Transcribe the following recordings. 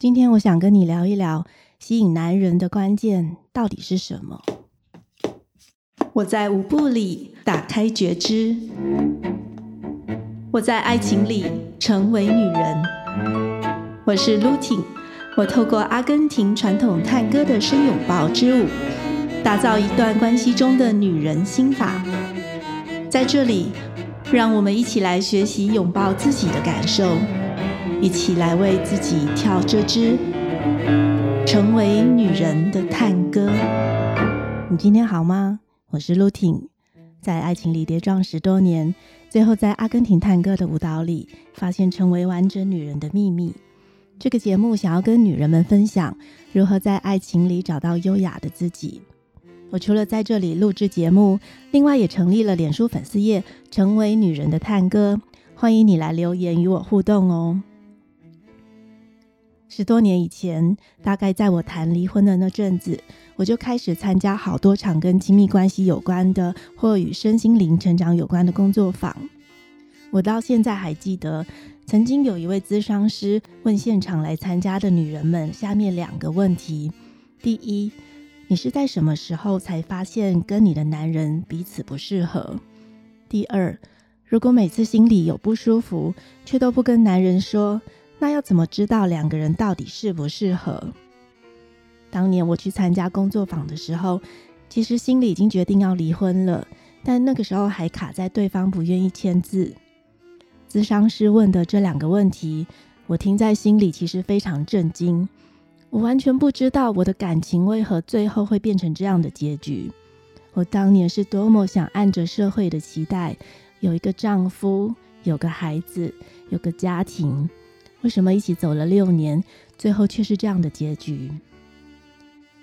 今天我想跟你聊一聊，吸引男人的关键到底是什么？我在舞步里打开觉知，我在爱情里成为女人。我是 Lutin，我透过阿根廷传统探戈的深拥抱之舞，打造一段关系中的女人心法。在这里，让我们一起来学习拥抱自己的感受。一起来为自己跳这支成为女人的探戈。你今天好吗？我是露婷在爱情里跌撞十多年，最后在阿根廷探戈的舞蹈里，发现成为完整女人的秘密。这个节目想要跟女人们分享如何在爱情里找到优雅的自己。我除了在这里录制节目，另外也成立了脸书粉丝页“成为女人的探戈”，欢迎你来留言与我互动哦。十多年以前，大概在我谈离婚的那阵子，我就开始参加好多场跟亲密关系有关的，或与身心灵成长有关的工作坊。我到现在还记得，曾经有一位咨商师问现场来参加的女人们下面两个问题：第一，你是在什么时候才发现跟你的男人彼此不适合？第二，如果每次心里有不舒服，却都不跟男人说，那要怎么知道两个人到底适不适合？当年我去参加工作坊的时候，其实心里已经决定要离婚了，但那个时候还卡在对方不愿意签字。咨商师问的这两个问题，我听在心里其实非常震惊。我完全不知道我的感情为何最后会变成这样的结局。我当年是多么想按着社会的期待，有一个丈夫，有个孩子，有个家庭。为什么一起走了六年，最后却是这样的结局？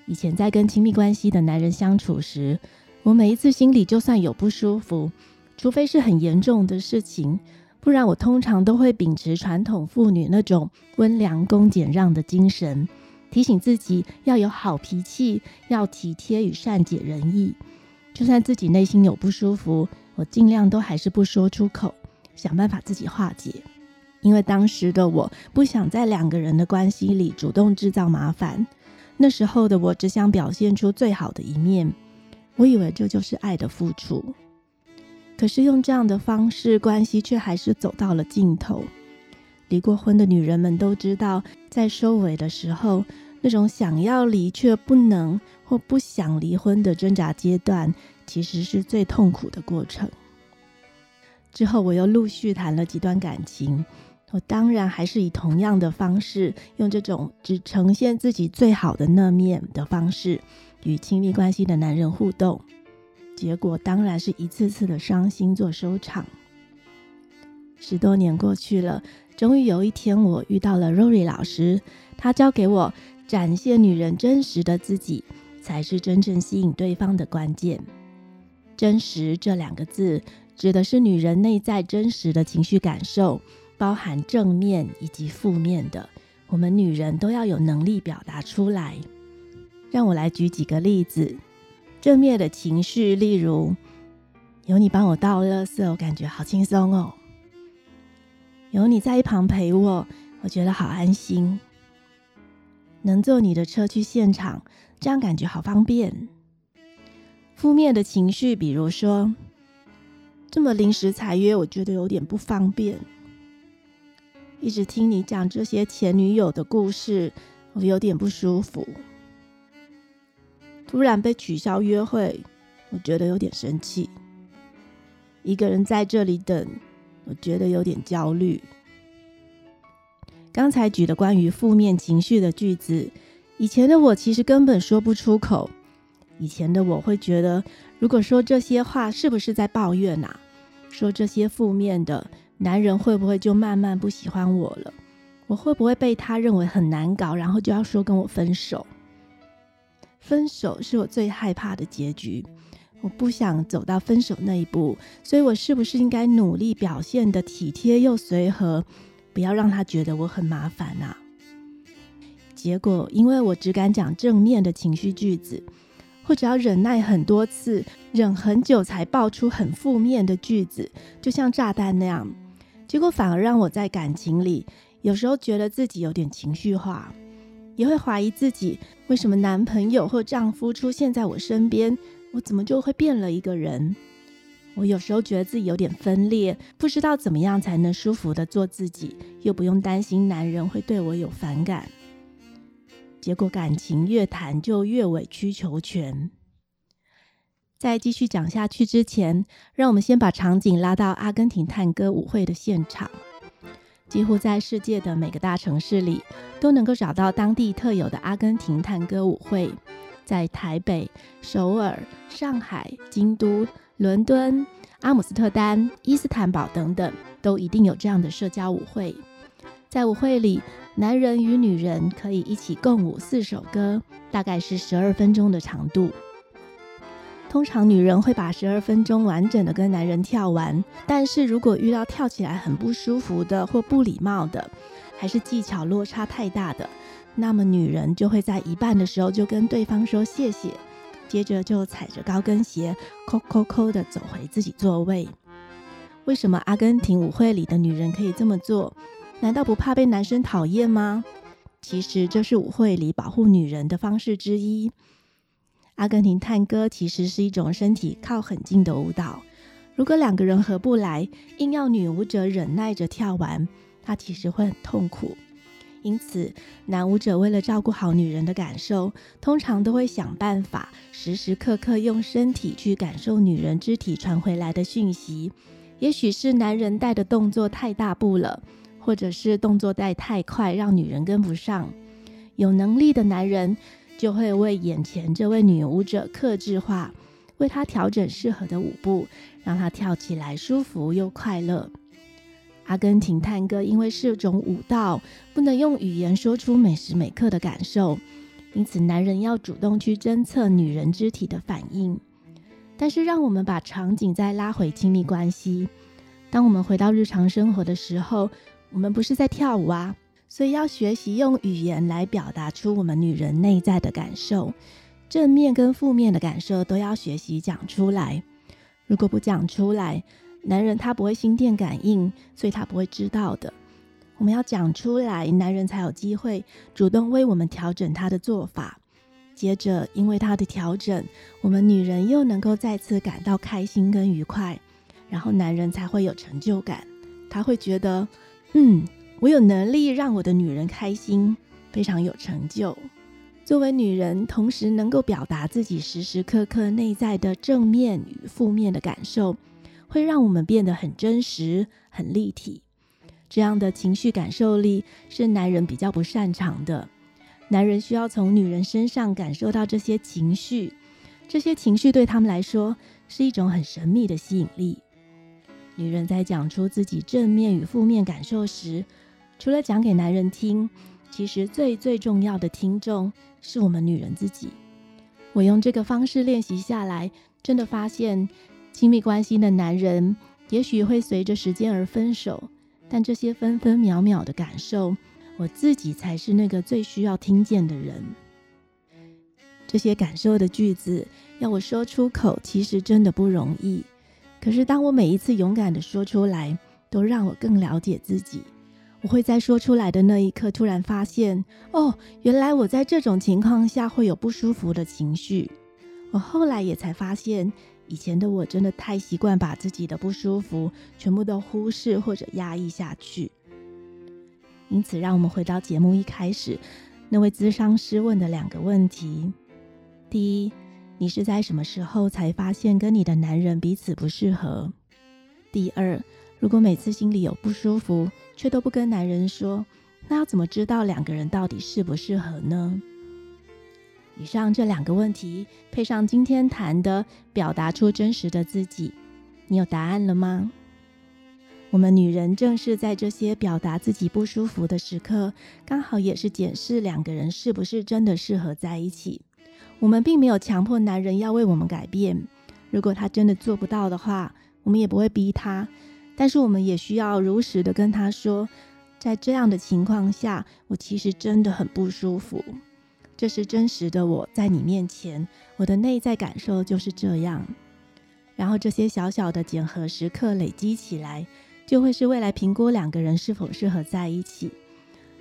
以前在跟亲密关系的男人相处时，我每一次心里就算有不舒服，除非是很严重的事情，不然我通常都会秉持传统妇女那种温良恭俭让的精神，提醒自己要有好脾气，要体贴与善解人意。就算自己内心有不舒服，我尽量都还是不说出口，想办法自己化解。因为当时的我不想在两个人的关系里主动制造麻烦，那时候的我只想表现出最好的一面，我以为这就是爱的付出。可是用这样的方式，关系却还是走到了尽头。离过婚的女人们都知道，在收尾的时候，那种想要离却不能或不想离婚的挣扎阶段，其实是最痛苦的过程。之后，我又陆续谈了几段感情。我当然还是以同样的方式，用这种只呈现自己最好的那面的方式，与亲密关系的男人互动。结果当然是一次次的伤心做收场。十多年过去了，终于有一天，我遇到了 Rory 老师，他教给我展现女人真实的自己，才是真正吸引对方的关键。真实这两个字，指的是女人内在真实的情绪感受。包含正面以及负面的，我们女人都要有能力表达出来。让我来举几个例子。正面的情绪，例如有你帮我倒垃圾，我感觉好轻松哦；有你在一旁陪我，我觉得好安心；能坐你的车去现场，这样感觉好方便。负面的情绪，比如说这么临时才约，我觉得有点不方便。一直听你讲这些前女友的故事，我有点不舒服。突然被取消约会，我觉得有点生气。一个人在这里等，我觉得有点焦虑。刚才举的关于负面情绪的句子，以前的我其实根本说不出口。以前的我会觉得，如果说这些话，是不是在抱怨啊？说这些负面的。男人会不会就慢慢不喜欢我了？我会不会被他认为很难搞，然后就要说跟我分手？分手是我最害怕的结局，我不想走到分手那一步，所以我是不是应该努力表现得体贴又随和，不要让他觉得我很麻烦啊？结果因为我只敢讲正面的情绪句子，或者要忍耐很多次，忍很久才爆出很负面的句子，就像炸弹那样。结果反而让我在感情里，有时候觉得自己有点情绪化，也会怀疑自己，为什么男朋友或丈夫出现在我身边，我怎么就会变了一个人？我有时候觉得自己有点分裂，不知道怎么样才能舒服地做自己，又不用担心男人会对我有反感。结果感情越谈就越委曲求全。在继续讲下去之前，让我们先把场景拉到阿根廷探戈舞会的现场。几乎在世界的每个大城市里，都能够找到当地特有的阿根廷探戈舞会。在台北、首尔、上海、京都、伦敦、阿姆斯特丹、伊斯坦堡等等，都一定有这样的社交舞会。在舞会里，男人与女人可以一起共舞四首歌，大概是十二分钟的长度。通常女人会把十二分钟完整的跟男人跳完，但是如果遇到跳起来很不舒服的或不礼貌的，还是技巧落差太大的。那么女人就会在一半的时候就跟对方说谢谢，接着就踩着高跟鞋，抠抠抠的走回自己座位。为什么阿根廷舞会里的女人可以这么做？难道不怕被男生讨厌吗？其实这是舞会里保护女人的方式之一。阿根廷探戈其实是一种身体靠很近的舞蹈。如果两个人合不来，硬要女舞者忍耐着跳完，她其实会很痛苦。因此，男舞者为了照顾好女人的感受，通常都会想办法时时刻刻用身体去感受女人肢体传回来的讯息。也许是男人带的动作太大步了，或者是动作带太快，让女人跟不上。有能力的男人就会为眼前这位女舞者克制化，为她调整适合的舞步，让她跳起来舒服又快乐。阿根廷探戈因为是种舞蹈，不能用语言说出每时每刻的感受，因此男人要主动去侦测女人肢体的反应。但是，让我们把场景再拉回亲密关系。当我们回到日常生活的时候，我们不是在跳舞啊，所以要学习用语言来表达出我们女人内在的感受，正面跟负面的感受都要学习讲出来。如果不讲出来，男人他不会心电感应，所以他不会知道的。我们要讲出来，男人才有机会主动为我们调整他的做法。接着，因为他的调整，我们女人又能够再次感到开心跟愉快，然后男人才会有成就感。他会觉得，嗯，我有能力让我的女人开心，非常有成就。作为女人，同时能够表达自己时时刻刻内在的正面与负面的感受。会让我们变得很真实、很立体。这样的情绪感受力是男人比较不擅长的。男人需要从女人身上感受到这些情绪，这些情绪对他们来说是一种很神秘的吸引力。女人在讲出自己正面与负面感受时，除了讲给男人听，其实最最重要的听众是我们女人自己。我用这个方式练习下来，真的发现。亲密关系的男人也许会随着时间而分手，但这些分分秒秒的感受，我自己才是那个最需要听见的人。这些感受的句子要我说出口，其实真的不容易。可是当我每一次勇敢地说出来，都让我更了解自己。我会在说出来的那一刻，突然发现，哦，原来我在这种情况下会有不舒服的情绪。我后来也才发现。以前的我真的太习惯把自己的不舒服全部都忽视或者压抑下去，因此让我们回到节目一开始，那位咨商师问的两个问题：第一，你是在什么时候才发现跟你的男人彼此不适合？第二，如果每次心里有不舒服却都不跟男人说，那要怎么知道两个人到底适不适合呢？以上这两个问题，配上今天谈的表达出真实的自己，你有答案了吗？我们女人正是在这些表达自己不舒服的时刻，刚好也是检视两个人是不是真的适合在一起。我们并没有强迫男人要为我们改变，如果他真的做不到的话，我们也不会逼他。但是我们也需要如实的跟他说，在这样的情况下，我其实真的很不舒服。这是真实的我在你面前，我的内在感受就是这样。然后这些小小的检核时刻累积起来，就会是未来评估两个人是否适合在一起。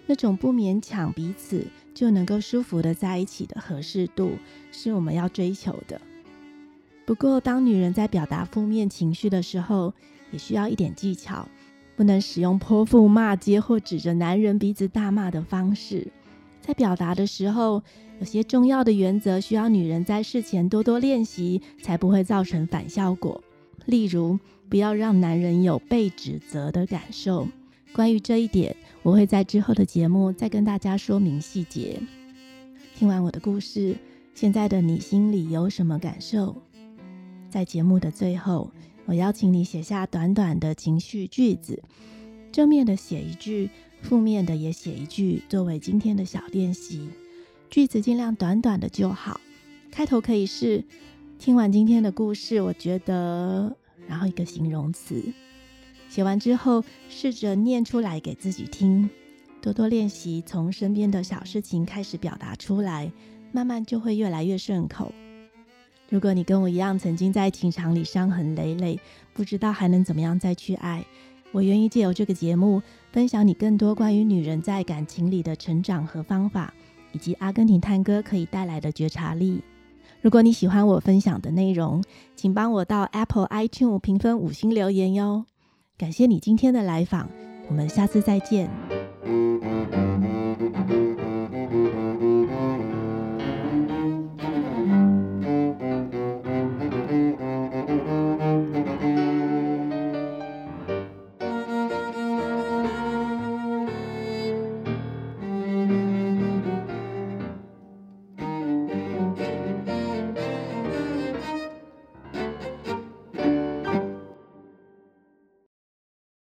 那种不勉强彼此就能够舒服的在一起的合适度，是我们要追求的。不过，当女人在表达负面情绪的时候，也需要一点技巧，不能使用泼妇骂街或指着男人鼻子大骂的方式。在表达的时候，有些重要的原则需要女人在事前多多练习，才不会造成反效果。例如，不要让男人有被指责的感受。关于这一点，我会在之后的节目再跟大家说明细节。听完我的故事，现在的你心里有什么感受？在节目的最后，我邀请你写下短短的情绪句子，正面的写一句，负面的也写一句，作为今天的小练习。句子尽量短短的就好，开头可以是“听完今天的故事，我觉得”，然后一个形容词。写完之后，试着念出来给自己听，多多练习，从身边的小事情开始表达出来，慢慢就会越来越顺口。如果你跟我一样，曾经在情场里伤痕累累，不知道还能怎么样再去爱，我愿意借由这个节目，分享你更多关于女人在感情里的成长和方法，以及阿根廷探戈可以带来的觉察力。如果你喜欢我分享的内容，请帮我到 Apple iTunes 评分五星留言哟。感谢你今天的来访，我们下次再见。